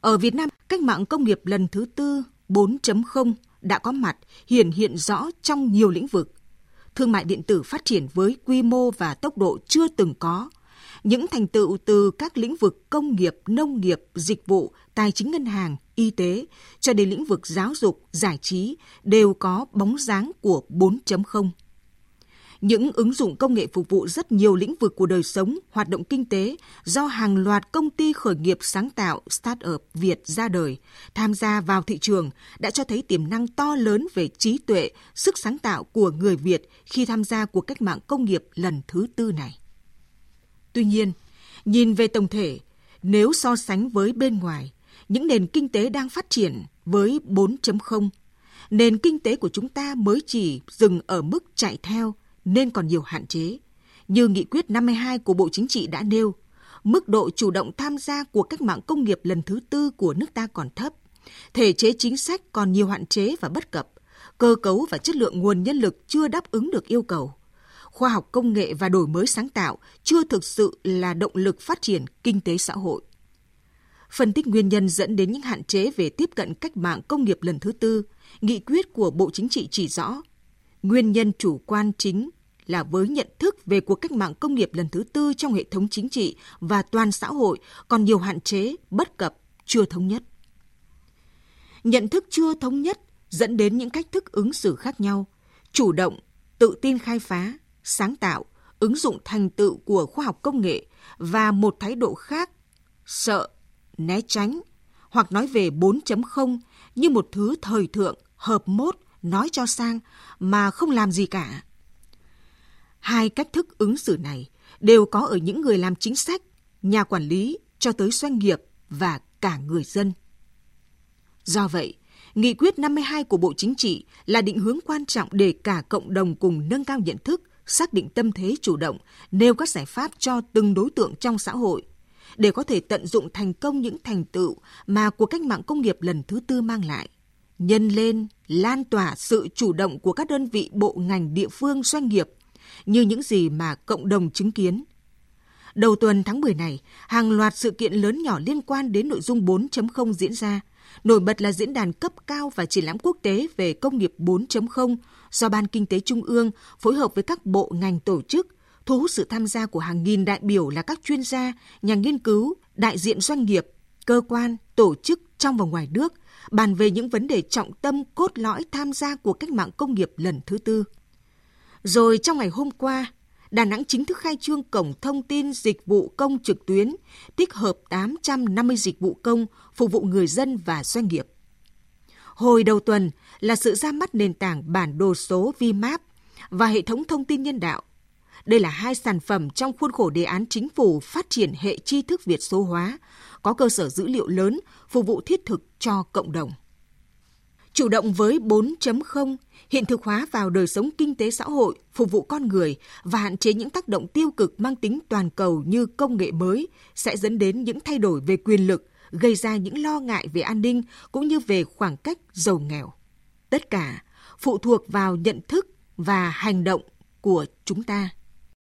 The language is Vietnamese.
Ở Việt Nam, cách mạng công nghiệp lần thứ tư 4.0 đã có mặt, hiển hiện rõ trong nhiều lĩnh vực. Thương mại điện tử phát triển với quy mô và tốc độ chưa từng có. Những thành tựu từ các lĩnh vực công nghiệp, nông nghiệp, dịch vụ, tài chính ngân hàng, y tế cho đến lĩnh vực giáo dục, giải trí đều có bóng dáng của 4.0. Những ứng dụng công nghệ phục vụ rất nhiều lĩnh vực của đời sống, hoạt động kinh tế do hàng loạt công ty khởi nghiệp sáng tạo start-up Việt ra đời, tham gia vào thị trường đã cho thấy tiềm năng to lớn về trí tuệ, sức sáng tạo của người Việt khi tham gia cuộc cách mạng công nghiệp lần thứ tư này. Tuy nhiên, nhìn về tổng thể, nếu so sánh với bên ngoài, những nền kinh tế đang phát triển với 4.0, nền kinh tế của chúng ta mới chỉ dừng ở mức chạy theo nên còn nhiều hạn chế. Như nghị quyết 52 của Bộ Chính trị đã nêu, mức độ chủ động tham gia của cách mạng công nghiệp lần thứ tư của nước ta còn thấp, thể chế chính sách còn nhiều hạn chế và bất cập, cơ cấu và chất lượng nguồn nhân lực chưa đáp ứng được yêu cầu. Khoa học công nghệ và đổi mới sáng tạo chưa thực sự là động lực phát triển kinh tế xã hội. Phân tích nguyên nhân dẫn đến những hạn chế về tiếp cận cách mạng công nghiệp lần thứ tư, nghị quyết của Bộ Chính trị chỉ rõ, nguyên nhân chủ quan chính là với nhận thức về cuộc cách mạng công nghiệp lần thứ tư trong hệ thống chính trị và toàn xã hội còn nhiều hạn chế, bất cập, chưa thống nhất. Nhận thức chưa thống nhất dẫn đến những cách thức ứng xử khác nhau, chủ động, tự tin khai phá, sáng tạo, ứng dụng thành tựu của khoa học công nghệ và một thái độ khác, sợ, né tránh, hoặc nói về 4.0 như một thứ thời thượng, hợp mốt, nói cho sang mà không làm gì cả. Hai cách thức ứng xử này đều có ở những người làm chính sách, nhà quản lý cho tới doanh nghiệp và cả người dân. Do vậy, Nghị quyết 52 của Bộ Chính trị là định hướng quan trọng để cả cộng đồng cùng nâng cao nhận thức, xác định tâm thế chủ động, nêu các giải pháp cho từng đối tượng trong xã hội để có thể tận dụng thành công những thành tựu mà cuộc cách mạng công nghiệp lần thứ tư mang lại. Nhân lên, lan tỏa sự chủ động của các đơn vị bộ ngành địa phương doanh nghiệp như những gì mà cộng đồng chứng kiến. Đầu tuần tháng 10 này, hàng loạt sự kiện lớn nhỏ liên quan đến nội dung 4.0 diễn ra. Nổi bật là diễn đàn cấp cao và triển lãm quốc tế về công nghiệp 4.0 do Ban Kinh tế Trung ương phối hợp với các bộ ngành tổ chức, thu hút sự tham gia của hàng nghìn đại biểu là các chuyên gia, nhà nghiên cứu, đại diện doanh nghiệp, cơ quan, tổ chức trong và ngoài nước, bàn về những vấn đề trọng tâm cốt lõi tham gia của cách mạng công nghiệp lần thứ tư. Rồi trong ngày hôm qua, Đà Nẵng chính thức khai trương cổng thông tin dịch vụ công trực tuyến, tích hợp 850 dịch vụ công phục vụ người dân và doanh nghiệp. Hồi đầu tuần là sự ra mắt nền tảng bản đồ số VMAP và hệ thống thông tin nhân đạo. Đây là hai sản phẩm trong khuôn khổ đề án chính phủ phát triển hệ tri thức Việt số hóa, có cơ sở dữ liệu lớn phục vụ thiết thực cho cộng đồng. Chủ động với 4.0, hiện thực hóa vào đời sống kinh tế xã hội, phục vụ con người và hạn chế những tác động tiêu cực mang tính toàn cầu như công nghệ mới sẽ dẫn đến những thay đổi về quyền lực, gây ra những lo ngại về an ninh cũng như về khoảng cách giàu nghèo. Tất cả phụ thuộc vào nhận thức và hành động của chúng ta.